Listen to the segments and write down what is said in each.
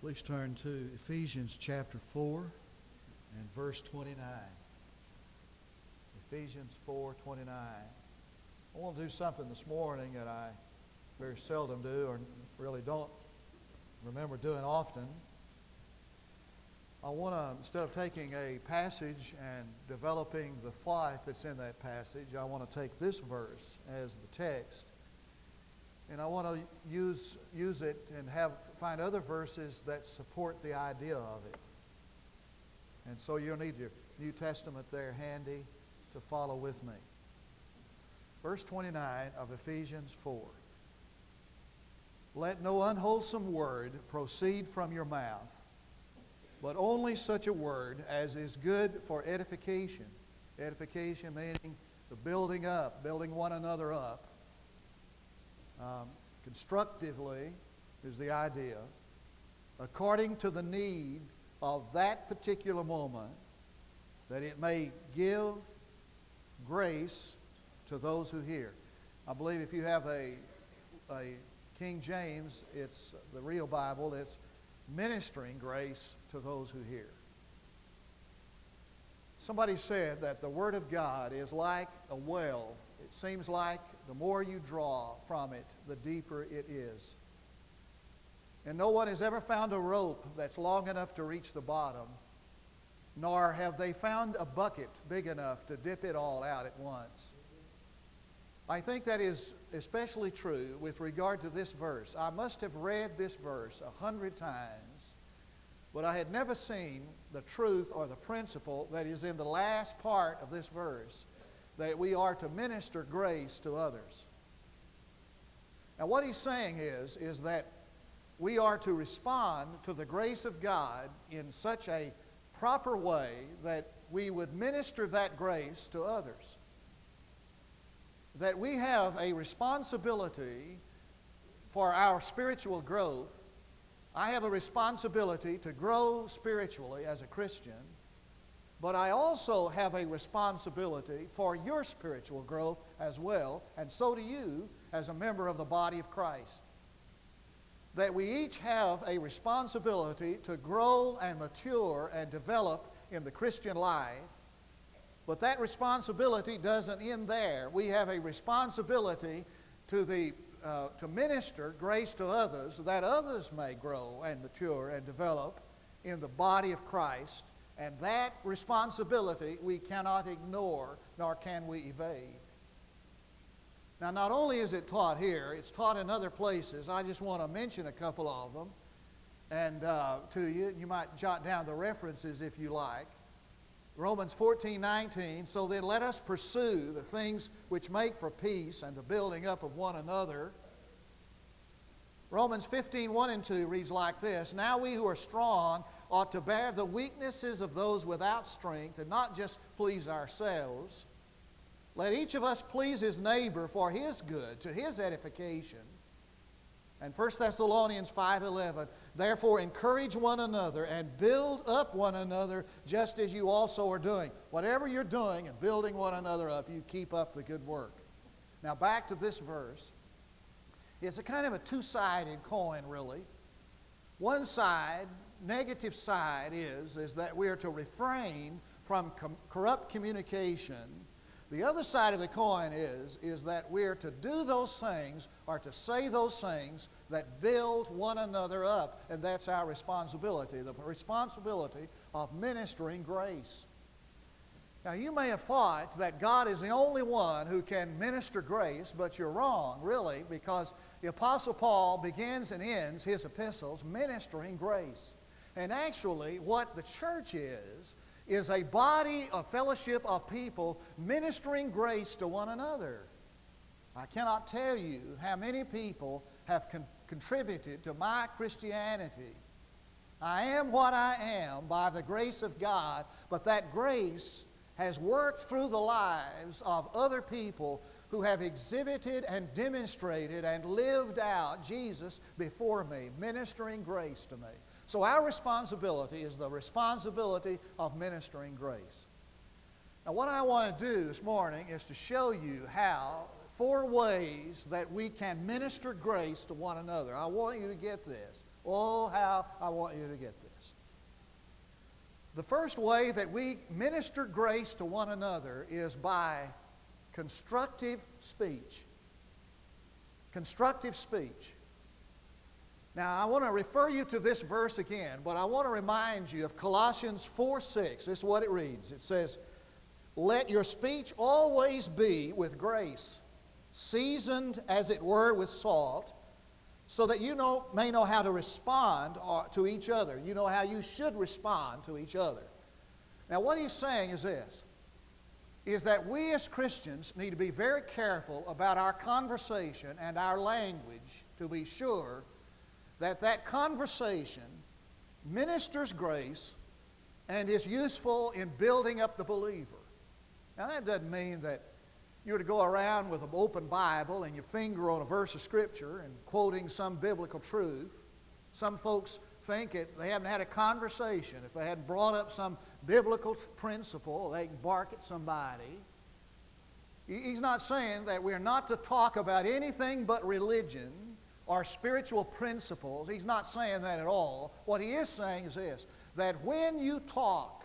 Please turn to Ephesians chapter 4 and verse 29. Ephesians 4 29. I want to do something this morning that I very seldom do or really don't remember doing often. I want to, instead of taking a passage and developing the thought that's in that passage, I want to take this verse as the text. And I want to use, use it and have, find other verses that support the idea of it. And so you'll need your New Testament there handy to follow with me. Verse 29 of Ephesians 4. Let no unwholesome word proceed from your mouth but only such a word as is good for edification. Edification meaning the building up, building one another up. Um, constructively is the idea, according to the need of that particular moment, that it may give grace to those who hear. I believe if you have a, a King James, it's the real Bible, it's ministering grace to those who hear. Somebody said that the Word of God is like a well. It seems like the more you draw from it, the deeper it is. And no one has ever found a rope that's long enough to reach the bottom, nor have they found a bucket big enough to dip it all out at once. I think that is especially true with regard to this verse. I must have read this verse a hundred times but I had never seen the truth or the principle that is in the last part of this verse that we are to minister grace to others. Now, what he's saying is, is that we are to respond to the grace of God in such a proper way that we would minister that grace to others. That we have a responsibility for our spiritual growth I have a responsibility to grow spiritually as a Christian, but I also have a responsibility for your spiritual growth as well, and so do you as a member of the body of Christ. That we each have a responsibility to grow and mature and develop in the Christian life, but that responsibility doesn't end there. We have a responsibility to the uh, to minister grace to others that others may grow and mature and develop in the body of Christ. And that responsibility we cannot ignore nor can we evade. Now, not only is it taught here, it's taught in other places. I just want to mention a couple of them and uh, to you. You might jot down the references if you like. Romans 14, 19. So then let us pursue the things which make for peace and the building up of one another. Romans 15, 1 and 2 reads like this Now we who are strong ought to bear the weaknesses of those without strength and not just please ourselves. Let each of us please his neighbor for his good, to his edification. And 1 Thessalonians 5:11, therefore encourage one another and build up one another just as you also are doing. Whatever you're doing and building one another up, you keep up the good work. Now back to this verse. It's a kind of a two-sided coin really. One side, negative side is is that we are to refrain from com- corrupt communication the other side of the coin is, is that we're to do those things or to say those things that build one another up, and that's our responsibility the responsibility of ministering grace. Now, you may have thought that God is the only one who can minister grace, but you're wrong, really, because the Apostle Paul begins and ends his epistles ministering grace. And actually, what the church is, is a body, a fellowship of people ministering grace to one another. I cannot tell you how many people have con- contributed to my Christianity. I am what I am by the grace of God, but that grace has worked through the lives of other people who have exhibited and demonstrated and lived out Jesus before me, ministering grace to me. So, our responsibility is the responsibility of ministering grace. Now, what I want to do this morning is to show you how, four ways that we can minister grace to one another. I want you to get this. Oh, how I want you to get this. The first way that we minister grace to one another is by constructive speech. Constructive speech. Now, I want to refer you to this verse again, but I want to remind you of Colossians 4 6. This is what it reads. It says, Let your speech always be with grace, seasoned as it were with salt, so that you know, may know how to respond uh, to each other. You know how you should respond to each other. Now, what he's saying is this is that we as Christians need to be very careful about our conversation and our language to be sure that that conversation ministers grace and is useful in building up the believer. Now, that doesn't mean that you were to go around with an open Bible and your finger on a verse of Scripture and quoting some biblical truth. Some folks think it, they haven't had a conversation. If they hadn't brought up some biblical principle, they can bark at somebody. He's not saying that we're not to talk about anything but religion or spiritual principles. He's not saying that at all. What he is saying is this that when you talk,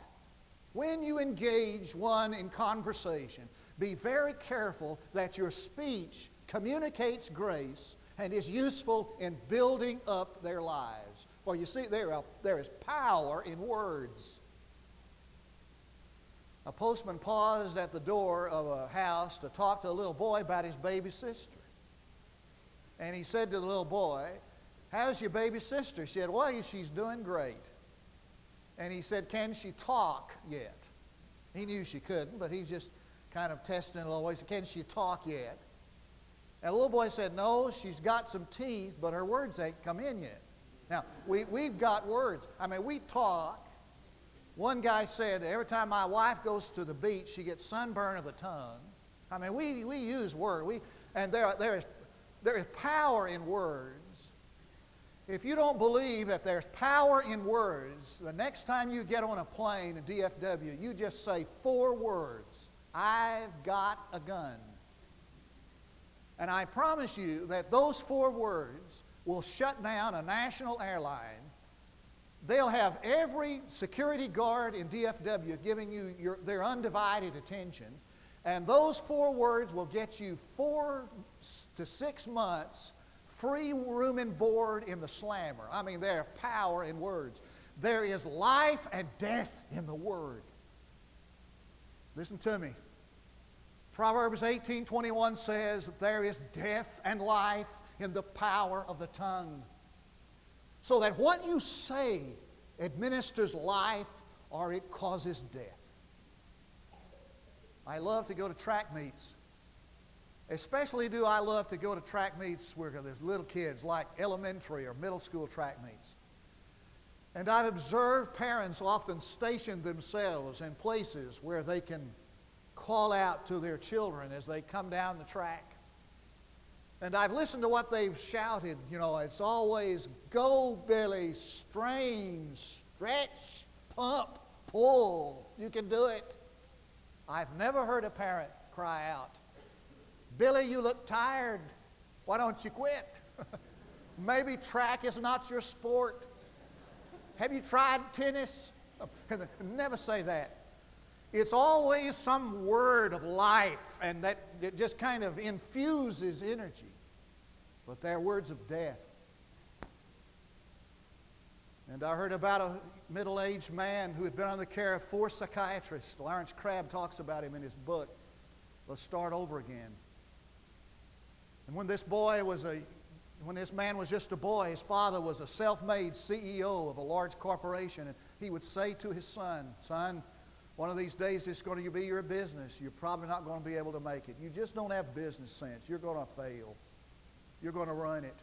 when you engage one in conversation, be very careful that your speech communicates grace and is useful in building up their lives. For you see, there, uh, there is power in words. A postman paused at the door of a house to talk to a little boy about his baby sister. And he said to the little boy, How's your baby sister? She said, Well, she's doing great. And he said, Can she talk yet? He knew she couldn't, but he just kind of testing a little way. He said, Can she talk yet? And the little boy said, No, she's got some teeth, but her words ain't come in yet. Now, we, we've got words. I mean, we talk. One guy said, Every time my wife goes to the beach, she gets sunburn of the tongue. I mean, we, we use words. We, and there, there is there is power in words. If you don't believe that there's power in words, the next time you get on a plane in DFW, you just say four words I've got a gun. And I promise you that those four words will shut down a national airline. They'll have every security guard in DFW giving you your, their undivided attention. And those four words will get you four to six months free room and board in the slammer. I mean, there's power in words. There is life and death in the word. Listen to me. Proverbs 18:21 says there is death and life in the power of the tongue. So that what you say administers life or it causes death. I love to go to track meets. Especially do I love to go to track meets where there's little kids, like elementary or middle school track meets. And I've observed parents often station themselves in places where they can call out to their children as they come down the track. And I've listened to what they've shouted. You know, it's always go, Billy, strain, stretch, pump, pull. You can do it. I've never heard a parent cry out, Billy, you look tired. Why don't you quit? Maybe track is not your sport. Have you tried tennis? Never say that. It's always some word of life, and that it just kind of infuses energy. But they're words of death. And I heard about a middle aged man who had been under the care of four psychiatrists. Lawrence Crabb talks about him in his book, Let's Start Over Again. And when this boy was a when this man was just a boy, his father was a self made CEO of a large corporation, and he would say to his son, Son, one of these days it's going to be your business. You're probably not going to be able to make it. You just don't have business sense. You're going to fail. You're going to run it.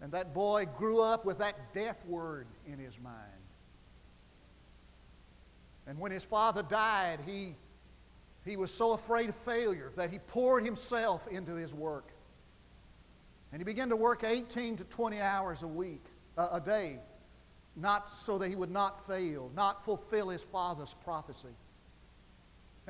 And that boy grew up with that death word in his mind. And when his father died, he, he was so afraid of failure that he poured himself into his work. And he began to work 18 to 20 hours a week, uh, a day, not so that he would not fail, not fulfill his father's prophecy.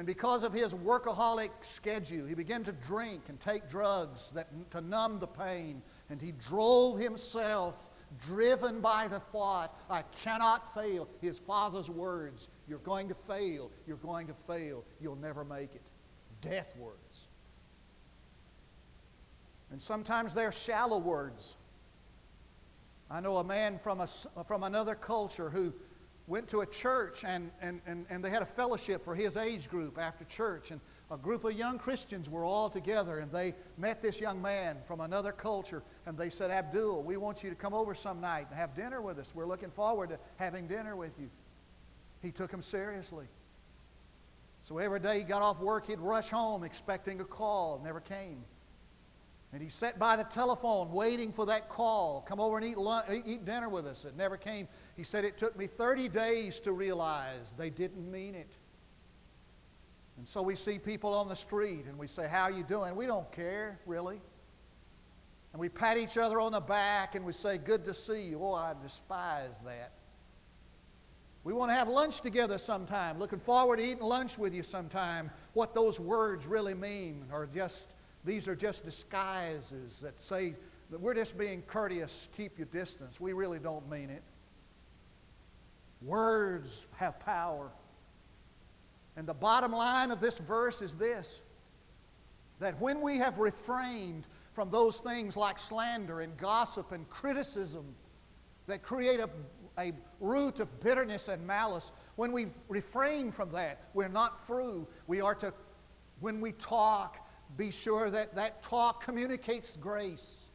And because of his workaholic schedule, he began to drink and take drugs that, to numb the pain. And he drove himself driven by the thought, I cannot fail. His father's words, you're going to fail, you're going to fail, you'll never make it. Death words. And sometimes they're shallow words. I know a man from, a, from another culture who went to a church and, and, and, and they had a fellowship for his age group after church. And a group of young Christians were all together and they met this young man from another culture and they said, Abdul, we want you to come over some night and have dinner with us. We're looking forward to having dinner with you. He took him seriously. So every day he got off work, he'd rush home expecting a call. Never came. And he sat by the telephone waiting for that call. Come over and eat, lunch, eat dinner with us. It never came. He said, It took me 30 days to realize they didn't mean it. And so we see people on the street and we say, How are you doing? We don't care, really. And we pat each other on the back and we say, Good to see you. Oh, I despise that. We want to have lunch together sometime. Looking forward to eating lunch with you sometime. What those words really mean are just, these are just disguises that say that we're just being courteous, keep your distance. We really don't mean it. Words have power. And the bottom line of this verse is this that when we have refrained from those things like slander and gossip and criticism that create a, a root of bitterness and malice, when we refrain from that, we're not through. We are to, when we talk, be sure that that talk communicates grace.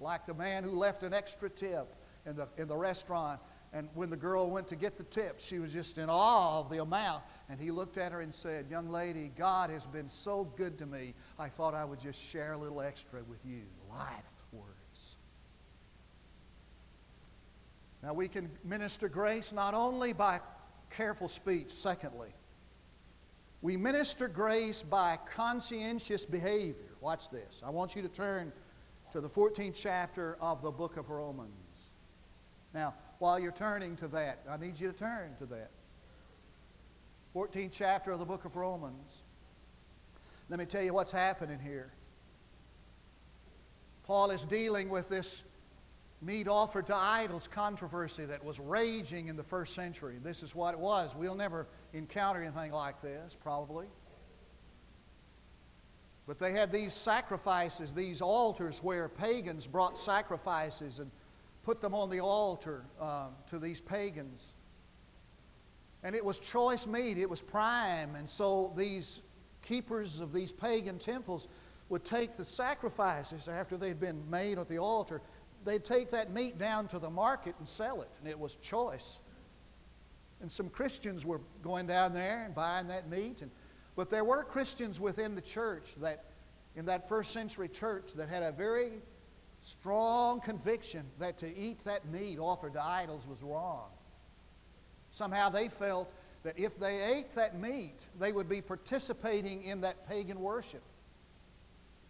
Like the man who left an extra tip in the, in the restaurant and when the girl went to get the tip, she was just in awe of the amount. And he looked at her and said, Young lady, God has been so good to me, I thought I would just share a little extra with you. Life words. Now, we can minister grace not only by careful speech, secondly, we minister grace by conscientious behavior. Watch this. I want you to turn to the 14th chapter of the book of Romans. Now, while you're turning to that. I need you to turn to that. 14th chapter of the book of Romans. Let me tell you what's happening here. Paul is dealing with this meat offered to idols controversy that was raging in the first century. This is what it was. We'll never encounter anything like this, probably. But they had these sacrifices, these altars where pagans brought sacrifices and put them on the altar um, to these pagans. And it was choice meat, it was prime. And so these keepers of these pagan temples would take the sacrifices after they'd been made at the altar, they'd take that meat down to the market and sell it. And it was choice. And some Christians were going down there and buying that meat. And, but there were Christians within the church that, in that first century church, that had a very strong conviction that to eat that meat offered to idols was wrong. Somehow they felt that if they ate that meat, they would be participating in that pagan worship.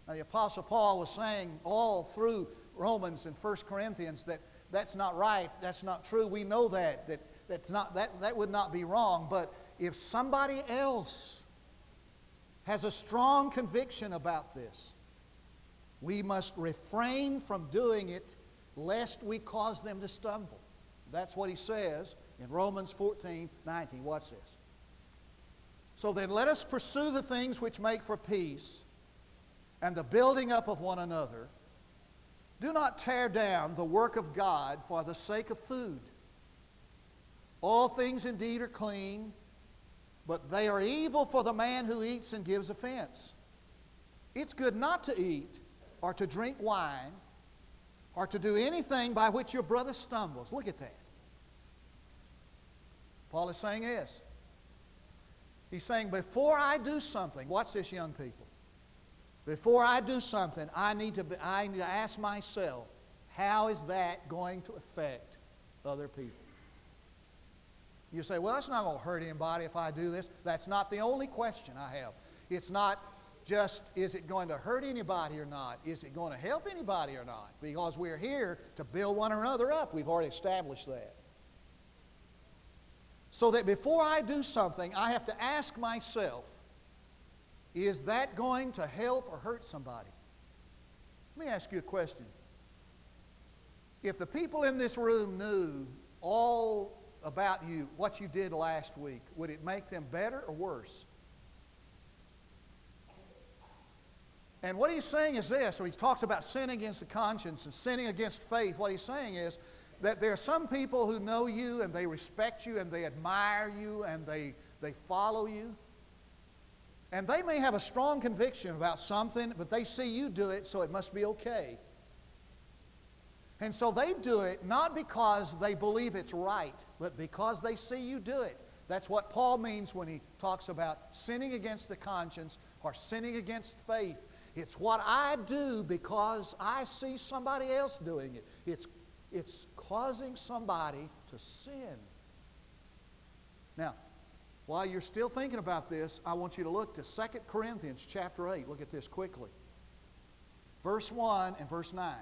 Now, the Apostle Paul was saying all through Romans and 1 Corinthians that that's not right, that's not true. We know that, that, that's not, that, that would not be wrong. But if somebody else has a strong conviction about this, we must refrain from doing it lest we cause them to stumble. That's what he says in Romans 14 19. Watch this. So then let us pursue the things which make for peace and the building up of one another. Do not tear down the work of God for the sake of food. All things indeed are clean, but they are evil for the man who eats and gives offense. It's good not to eat or to drink wine or to do anything by which your brother stumbles. Look at that. Paul is saying this. He's saying, before I do something, watch this, young people. Before I do something, I need to, be, I need to ask myself, how is that going to affect other people? You say, well, that's not going to hurt anybody if I do this. That's not the only question I have. It's not just is it going to hurt anybody or not? Is it going to help anybody or not? Because we're here to build one another up. We've already established that. So that before I do something, I have to ask myself is that going to help or hurt somebody? Let me ask you a question. If the people in this room knew all about you, what you did last week, would it make them better or worse? And what he's saying is this, he talks about sin against the conscience and sinning against faith. What he's saying is that there are some people who know you and they respect you and they admire you and they, they follow you. And they may have a strong conviction about something, but they see you do it, so it must be okay. And so they do it not because they believe it's right, but because they see you do it. That's what Paul means when he talks about sinning against the conscience or sinning against faith. It's what I do because I see somebody else doing it. It's, it's causing somebody to sin. Now, while you're still thinking about this, I want you to look to 2 Corinthians chapter 8. Look at this quickly. Verse 1 and verse 9.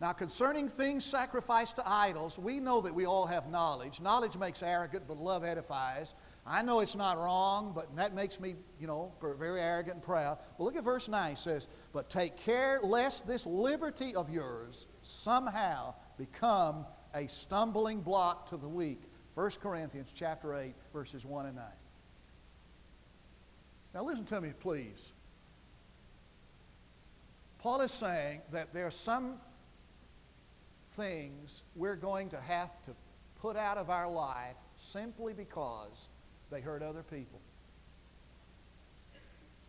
Now, concerning things sacrificed to idols, we know that we all have knowledge. Knowledge makes arrogant, but love edifies. I know it's not wrong, but that makes me, you know, very arrogant and proud. Well, look at verse 9. It says, But take care lest this liberty of yours somehow become a stumbling block to the weak. 1 Corinthians chapter 8, verses 1 and 9. Now, listen to me, please. Paul is saying that there are some things we're going to have to put out of our life simply because they hurt other people.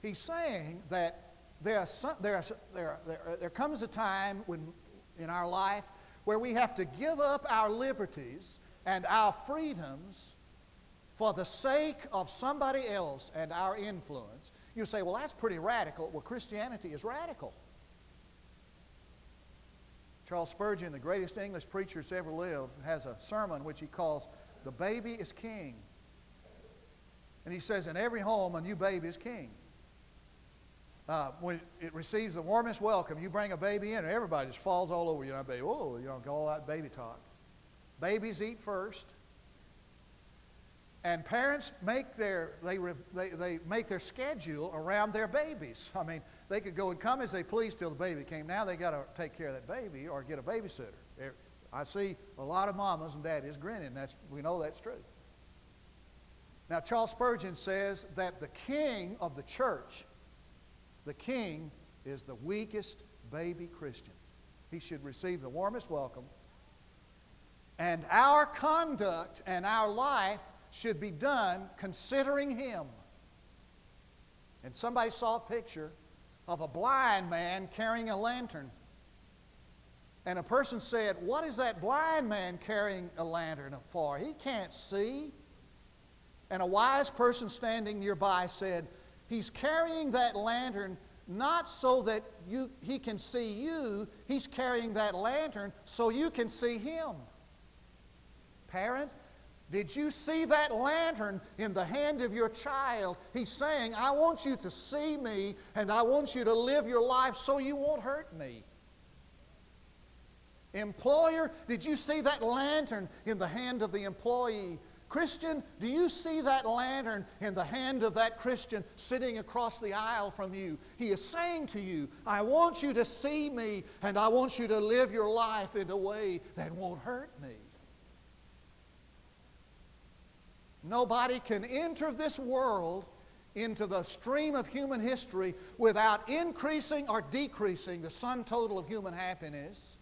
He's saying that there, some, there, there, there, there comes a time when, in our life where we have to give up our liberties and our freedoms for the sake of somebody else and our influence. You say, well, that's pretty radical. Well, Christianity is radical. Charles Spurgeon, the greatest English preacher that's ever lived, has a sermon which he calls The Baby is King. And he says, In every home, a new baby is king. Uh, when it receives the warmest welcome, you bring a baby in, and everybody just falls all over you. And I baby, whoa, you know, go all that baby talk. Babies eat first. And parents make their, they, they, they make their schedule around their babies. I mean, they could go and come as they please till the baby came. Now they got to take care of that baby or get a babysitter. I see a lot of mamas and daddies grinning. That's, we know that's true. Now, Charles Spurgeon says that the king of the church, the king is the weakest baby Christian. He should receive the warmest welcome. And our conduct and our life should be done considering him. And somebody saw a picture of a blind man carrying a lantern. And a person said, What is that blind man carrying a lantern for? He can't see. And a wise person standing nearby said, He's carrying that lantern not so that you, he can see you, he's carrying that lantern so you can see him. Parent, did you see that lantern in the hand of your child? He's saying, I want you to see me and I want you to live your life so you won't hurt me. Employer, did you see that lantern in the hand of the employee? Christian, do you see that lantern in the hand of that Christian sitting across the aisle from you? He is saying to you, I want you to see me and I want you to live your life in a way that won't hurt me. Nobody can enter this world into the stream of human history without increasing or decreasing the sum total of human happiness.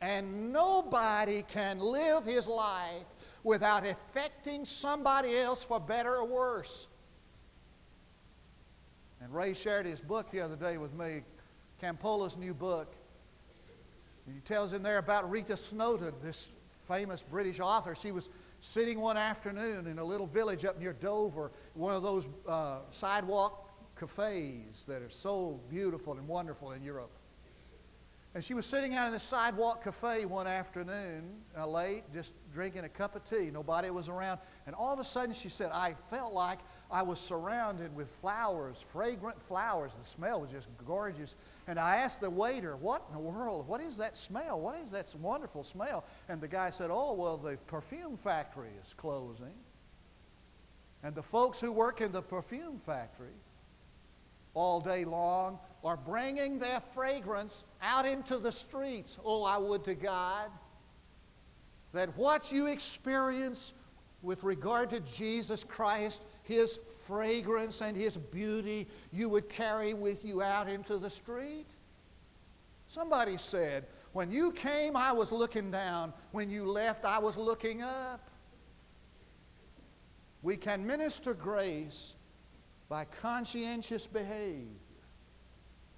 And nobody can live his life without affecting somebody else for better or worse. And Ray shared his book the other day with me, Campolo's new book. And he tells in there about Rita Snowden, this famous British author. She was sitting one afternoon in a little village up near Dover, one of those uh, sidewalk cafes that are so beautiful and wonderful in Europe. And she was sitting out in the sidewalk cafe one afternoon, uh, late, just drinking a cup of tea. Nobody was around. And all of a sudden, she said, I felt like I was surrounded with flowers, fragrant flowers. The smell was just gorgeous. And I asked the waiter, What in the world? What is that smell? What is that wonderful smell? And the guy said, Oh, well, the perfume factory is closing. And the folks who work in the perfume factory all day long are bringing their fragrance out into the streets. Oh, I would to God that what you experience with regard to Jesus Christ, His fragrance and His beauty, you would carry with you out into the street. Somebody said, When you came, I was looking down. When you left, I was looking up. We can minister grace by conscientious behavior.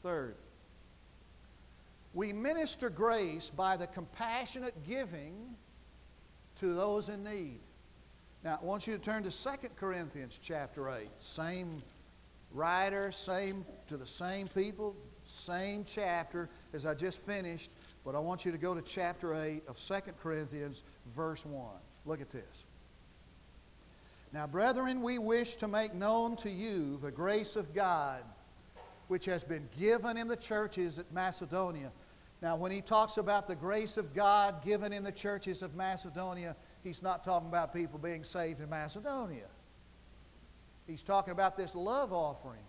Third, we minister grace by the compassionate giving to those in need. Now, I want you to turn to 2 Corinthians chapter 8. Same writer, same to the same people, same chapter as I just finished, but I want you to go to chapter 8 of 2 Corinthians, verse 1. Look at this. Now, brethren, we wish to make known to you the grace of God which has been given in the churches at Macedonia. Now, when he talks about the grace of God given in the churches of Macedonia, he's not talking about people being saved in Macedonia. He's talking about this love offering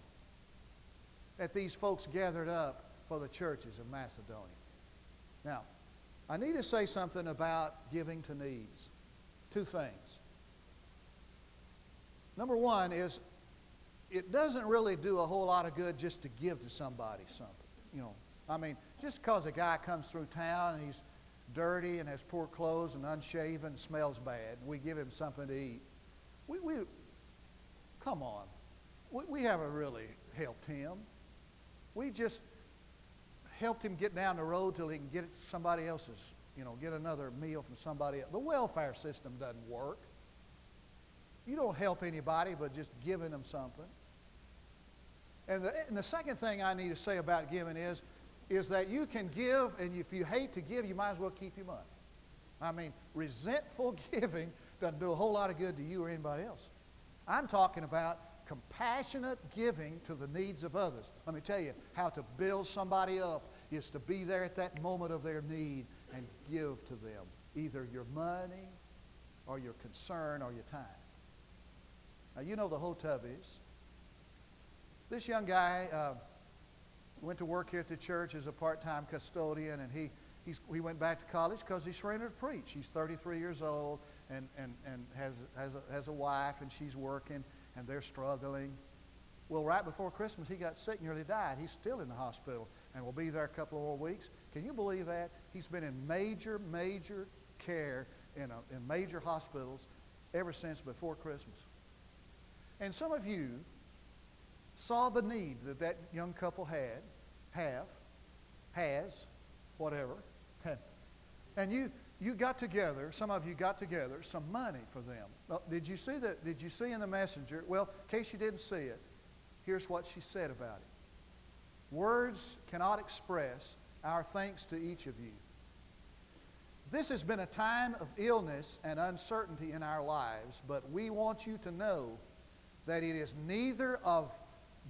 that these folks gathered up for the churches of Macedonia. Now, I need to say something about giving to needs. Two things. Number one is it doesn't really do a whole lot of good just to give to somebody something. You know, I mean, just because a guy comes through town and he's dirty and has poor clothes and unshaven, smells bad, we give him something to eat. We, we come on, we, we haven't really helped him. We just helped him get down the road till he can get somebody else's, you know, get another meal from somebody else. The welfare system doesn't work. You don't help anybody but just giving them something. And the, and the second thing I need to say about giving is, is that you can give, and if you hate to give, you might as well keep your money. I mean, resentful giving doesn't do a whole lot of good to you or anybody else. I'm talking about compassionate giving to the needs of others. Let me tell you, how to build somebody up is to be there at that moment of their need and give to them either your money or your concern or your time. Now, you know the Hotubbies. This young guy uh, went to work here at the church as a part time custodian, and he, he's, he went back to college because he's ready to preach. He's 33 years old and, and, and has, has, a, has a wife, and she's working, and they're struggling. Well, right before Christmas, he got sick, nearly died. He's still in the hospital and will be there a couple more weeks. Can you believe that? He's been in major, major care in, a, in major hospitals ever since before Christmas. And some of you saw the need that that young couple had, have, has, whatever, and you you got together. Some of you got together some money for them. Uh, did you see that? Did you see in the messenger? Well, in case you didn't see it, here's what she said about it. Words cannot express our thanks to each of you. This has been a time of illness and uncertainty in our lives, but we want you to know that it is neither of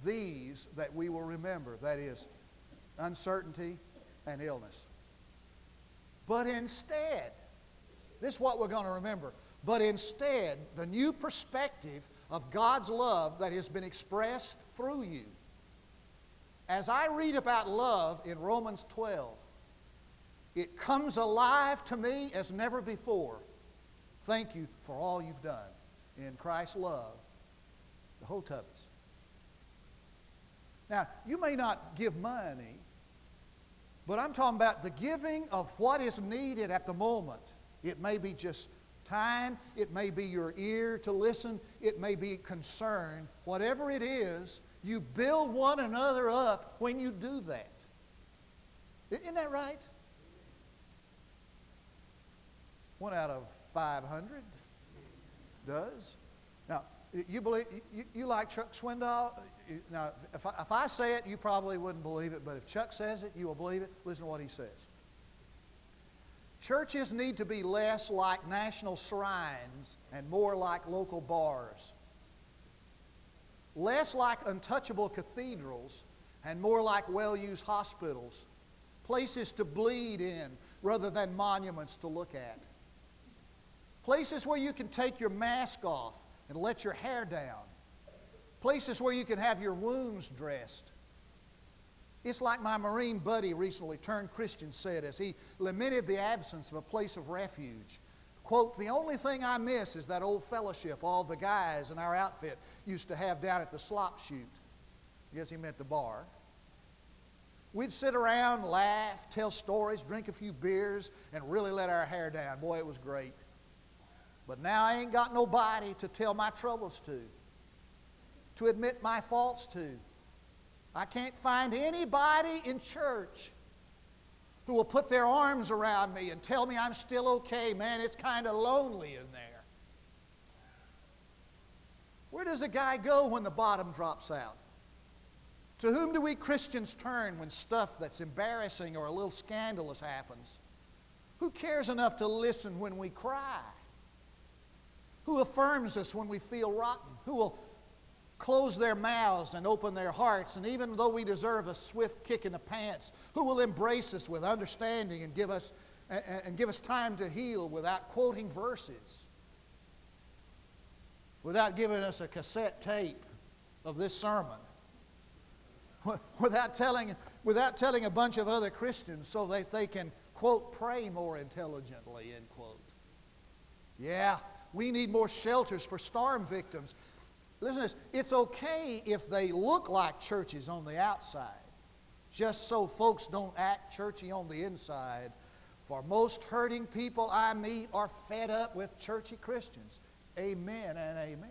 these that we will remember that is, uncertainty and illness. But instead, this is what we're going to remember. But instead, the new perspective of God's love that has been expressed through you. As I read about love in Romans 12, it comes alive to me as never before. Thank you for all you've done in Christ's love, the Hotubbies. Now, you may not give money, but I'm talking about the giving of what is needed at the moment. It may be just time, it may be your ear to listen, it may be concern. Whatever it is, you build one another up when you do that. Isn't that right? One out of 500 does. Now, you believe you, you like Chuck Swindoll? Now, if I, if I say it, you probably wouldn't believe it, but if Chuck says it, you will believe it. Listen to what he says. Churches need to be less like national shrines and more like local bars. Less like untouchable cathedrals and more like well used hospitals. Places to bleed in rather than monuments to look at. Places where you can take your mask off and let your hair down places where you can have your wounds dressed. It's like my Marine buddy recently turned Christian said as he lamented the absence of a place of refuge. Quote, the only thing I miss is that old fellowship all the guys in our outfit used to have down at the slop chute. I guess he meant the bar. We'd sit around, laugh, tell stories, drink a few beers, and really let our hair down. Boy, it was great. But now I ain't got nobody to tell my troubles to, to admit my faults to. I can't find anybody in church who will put their arms around me and tell me I'm still okay. Man, it's kind of lonely in there. Where does a guy go when the bottom drops out? To whom do we Christians turn when stuff that's embarrassing or a little scandalous happens? Who cares enough to listen when we cry? Who affirms us when we feel rotten? Who will close their mouths and open their hearts? And even though we deserve a swift kick in the pants, who will embrace us with understanding and give us, and give us time to heal without quoting verses? Without giving us a cassette tape of this sermon? without telling, without telling a bunch of other Christians so that they can, quote, pray more intelligently, end quote. Yeah, we need more shelters for storm victims. Listen to this it's okay if they look like churches on the outside, just so folks don't act churchy on the inside. For most hurting people I meet are fed up with churchy Christians. Amen and amen.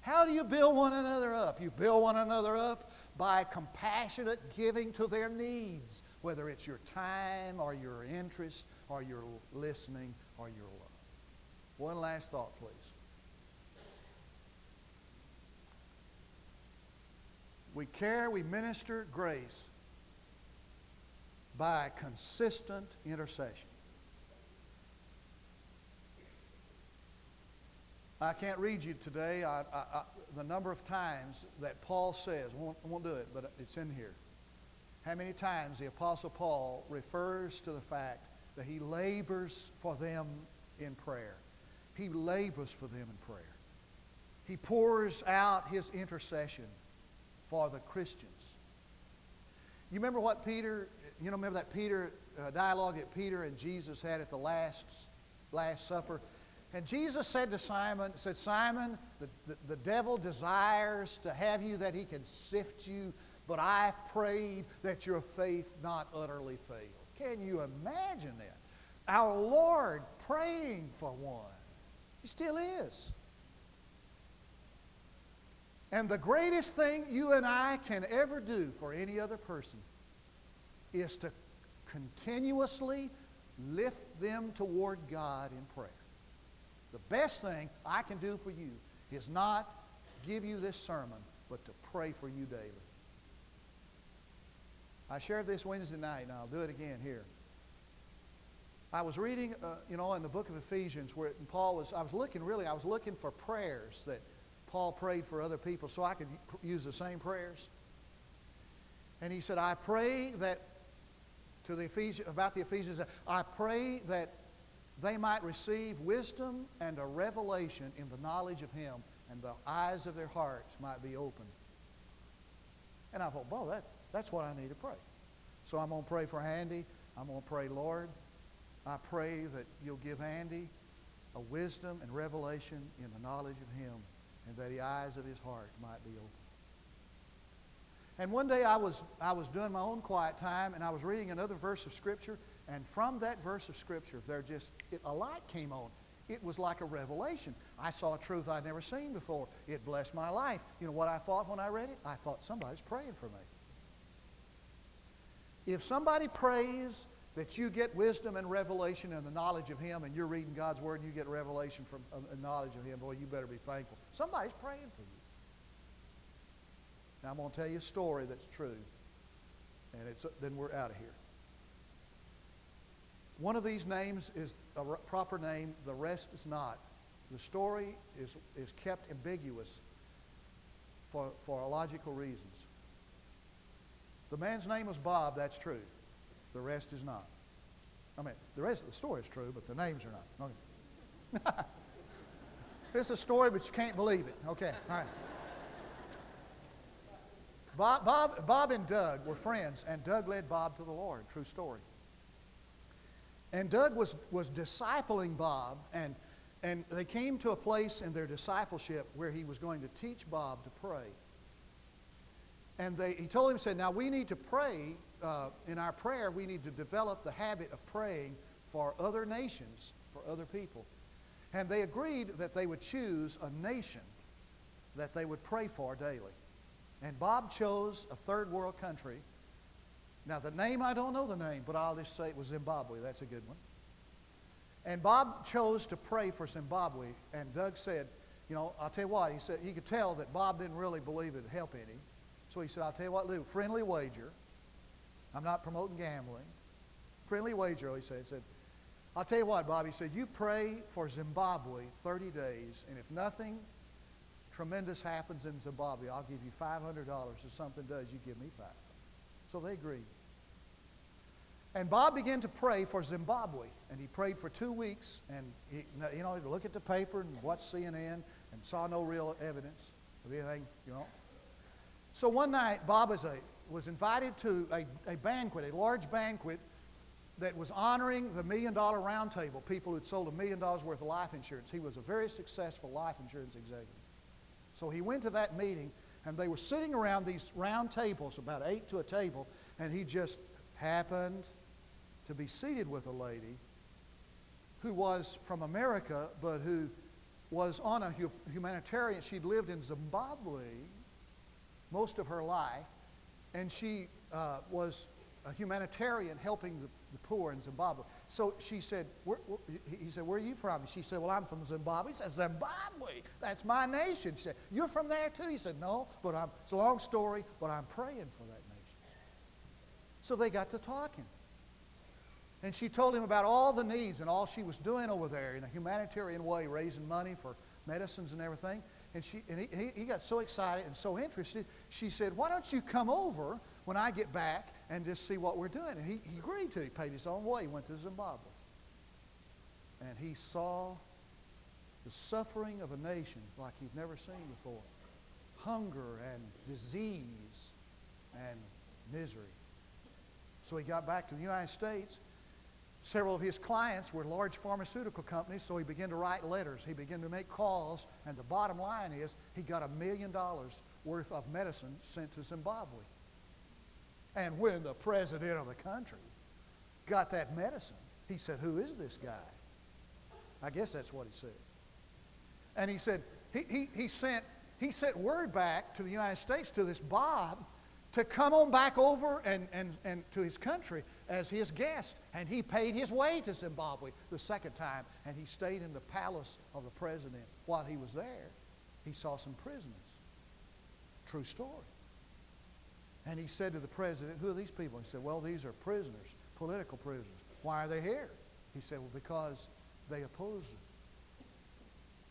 How do you build one another up? You build one another up by compassionate giving to their needs, whether it's your time or your interest or your listening or your love. One last thought, please. We care, we minister grace by consistent intercession. I can't read you today I, I, I, the number of times that Paul says, I won't, I won't do it, but it's in here. How many times the Apostle Paul refers to the fact that he labors for them in prayer. He labors for them in prayer. He pours out his intercession for the Christians. You remember what Peter, you know, remember that Peter uh, dialogue that Peter and Jesus had at the last, last supper? And Jesus said to Simon, said, Simon, the, the, the devil desires to have you that he can sift you, but I've prayed that your faith not utterly fail. Can you imagine that? Our Lord praying for one. He still is. And the greatest thing you and I can ever do for any other person is to continuously lift them toward God in prayer. The best thing I can do for you is not give you this sermon, but to pray for you daily. I shared this Wednesday night, and I'll do it again here. I was reading, uh, you know, in the book of Ephesians where Paul was, I was looking really, I was looking for prayers that Paul prayed for other people so I could use the same prayers. And he said, I pray that, to the Ephesians, about the Ephesians, I pray that they might receive wisdom and a revelation in the knowledge of Him, and the eyes of their hearts might be opened. And I thought, well, that's, that's what I need to pray. So I'm going to pray for Andy. I'm going to pray, Lord, I pray that you'll give Andy a wisdom and revelation in the knowledge of Him, and that the eyes of his heart might be open. And one day I was, I was doing my own quiet time, and I was reading another verse of Scripture, and from that verse of Scripture, there just, it, a light came on. It was like a revelation. I saw a truth I'd never seen before. It blessed my life. You know what I thought when I read it? I thought somebody's praying for me. If somebody prays that you get wisdom and revelation and the knowledge of Him, and you're reading God's Word and you get revelation from uh, knowledge of Him, boy, you better be thankful. Somebody's praying for you. Now, I'm going to tell you a story that's true, and it's, uh, then we're out of here. One of these names is a proper name, the rest is not. The story is, is kept ambiguous for, for logical reasons. The man's name was Bob, that's true. The rest is not. I mean, the rest of the story is true, but the names are not. Okay. it's a story, but you can't believe it. Okay, all right. Bob, Bob, Bob and Doug were friends, and Doug led Bob to the Lord. True story. And Doug was, was discipling Bob, and, and they came to a place in their discipleship where he was going to teach Bob to pray. And they, he told him, he said, Now we need to pray. Uh, in our prayer, we need to develop the habit of praying for other nations, for other people. And they agreed that they would choose a nation that they would pray for daily. And Bob chose a third world country. Now, the name, I don't know the name, but I'll just say it was Zimbabwe. That's a good one. And Bob chose to pray for Zimbabwe. And Doug said, You know, I'll tell you what, he said he could tell that Bob didn't really believe it'd help any. So he said, I'll tell you what, Lou, friendly wager. I'm not promoting gambling. Friendly wager, he said. Said, I'll tell you what, Bob, he said, you pray for Zimbabwe 30 days, and if nothing tremendous happens in Zimbabwe, I'll give you $500. If something does, you give me five. So they agreed. And Bob began to pray for Zimbabwe. And he prayed for two weeks. And, he, you know, he'd look at the paper and watch CNN and saw no real evidence of anything, you know. So one night, Bob is a, was invited to a, a banquet, a large banquet that was honoring the million dollar roundtable, people who'd sold a million dollars worth of life insurance. He was a very successful life insurance executive. So he went to that meeting, and they were sitting around these round tables, about eight to a table, and he just happened to be seated with a lady who was from America, but who was on a humanitarian. She'd lived in Zimbabwe most of her life, and she uh, was a humanitarian helping the, the poor in Zimbabwe. So she said, where, where, he said, where are you from? She said, well, I'm from Zimbabwe. He said, Zimbabwe, that's my nation. She said, you're from there too? He said, no, but I'm, it's a long story, but I'm praying for that nation. So they got to talking. And she told him about all the needs and all she was doing over there in a humanitarian way, raising money for medicines and everything. And, she, and he, he got so excited and so interested, she said, Why don't you come over when I get back and just see what we're doing? And he, he agreed to. He paid his own way. He went to Zimbabwe. And he saw the suffering of a nation like he'd never seen before hunger and disease and misery. So he got back to the United States Several of his clients were large pharmaceutical companies, so he began to write letters. He began to make calls, and the bottom line is he got a million dollars worth of medicine sent to Zimbabwe. And when the president of the country got that medicine, he said, Who is this guy? I guess that's what he said. And he said, he, he, he, sent, he sent word back to the United States to this Bob to come on back over and, and, and to his country as his guest. And he paid his way to Zimbabwe the second time. And he stayed in the palace of the president. While he was there, he saw some prisoners. True story. And he said to the president, Who are these people? He said, Well, these are prisoners, political prisoners. Why are they here? He said, Well, because they oppose them.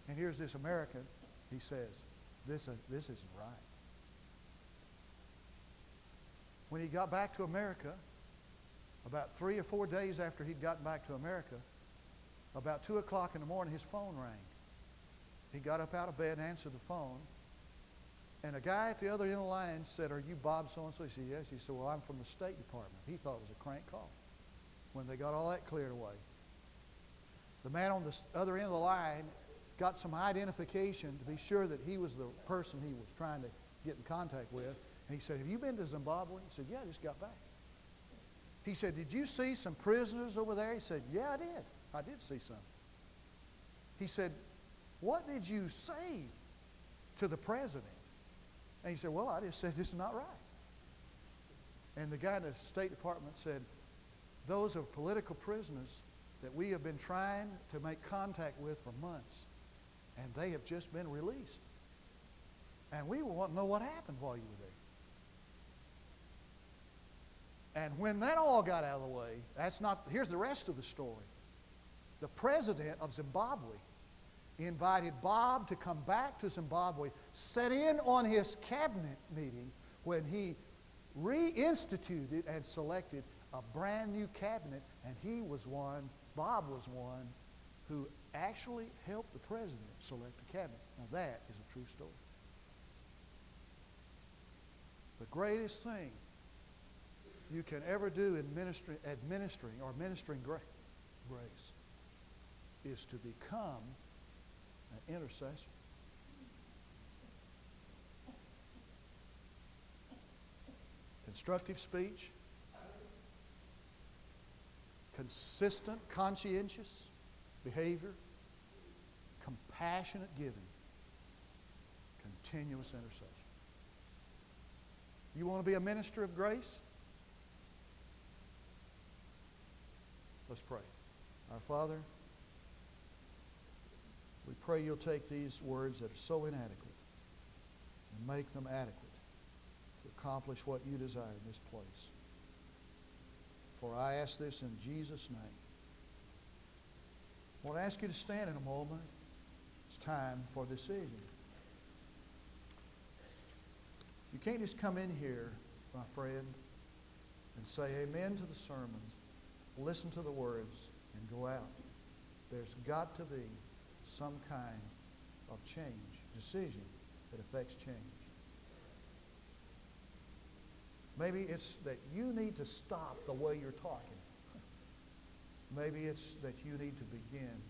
And here's this American, he says, This, uh, this isn't right. When he got back to America, about three or four days after he'd gotten back to America, about 2 o'clock in the morning, his phone rang. He got up out of bed and answered the phone. And a guy at the other end of the line said, Are you Bob so and so? He said, Yes. He said, Well, I'm from the State Department. He thought it was a crank call when they got all that cleared away. The man on the other end of the line got some identification to be sure that he was the person he was trying to get in contact with. And he said, Have you been to Zimbabwe? He said, Yeah, I just got back. He said, Did you see some prisoners over there? He said, Yeah, I did. I did see some. He said, What did you say to the president? And he said, Well, I just said this is not right. And the guy in the State Department said, Those are political prisoners that we have been trying to make contact with for months, and they have just been released. And we want to know what happened while you were there. And when that all got out of the way, that's not, here's the rest of the story. The president of Zimbabwe invited Bob to come back to Zimbabwe, set in on his cabinet meeting when he reinstituted and selected a brand new cabinet, and he was one, Bob was one, who actually helped the president select a cabinet. Now that is a true story. The greatest thing you can ever do in ministry, administering or ministering gra- grace is to become an intercessor. Constructive speech, consistent, conscientious behavior, compassionate giving, continuous intercession. You want to be a minister of grace? Let's pray. Our Father, we pray you'll take these words that are so inadequate and make them adequate to accomplish what you desire in this place. For I ask this in Jesus' name. I want to ask you to stand in a moment. It's time for decision. You can't just come in here, my friend, and say amen to the sermon, listen to the words, and go out. There's got to be some kind of change, decision that affects change. Maybe it's that you need to stop the way you're talking. Maybe it's that you need to begin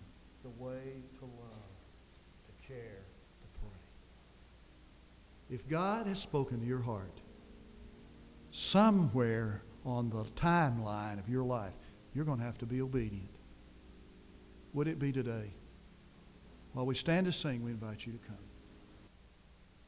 the way to love, to care, to pray. If God has spoken to your heart, somewhere on the timeline of your life, you're going to have to be obedient. Would it be today? While we stand to sing, we invite you to come.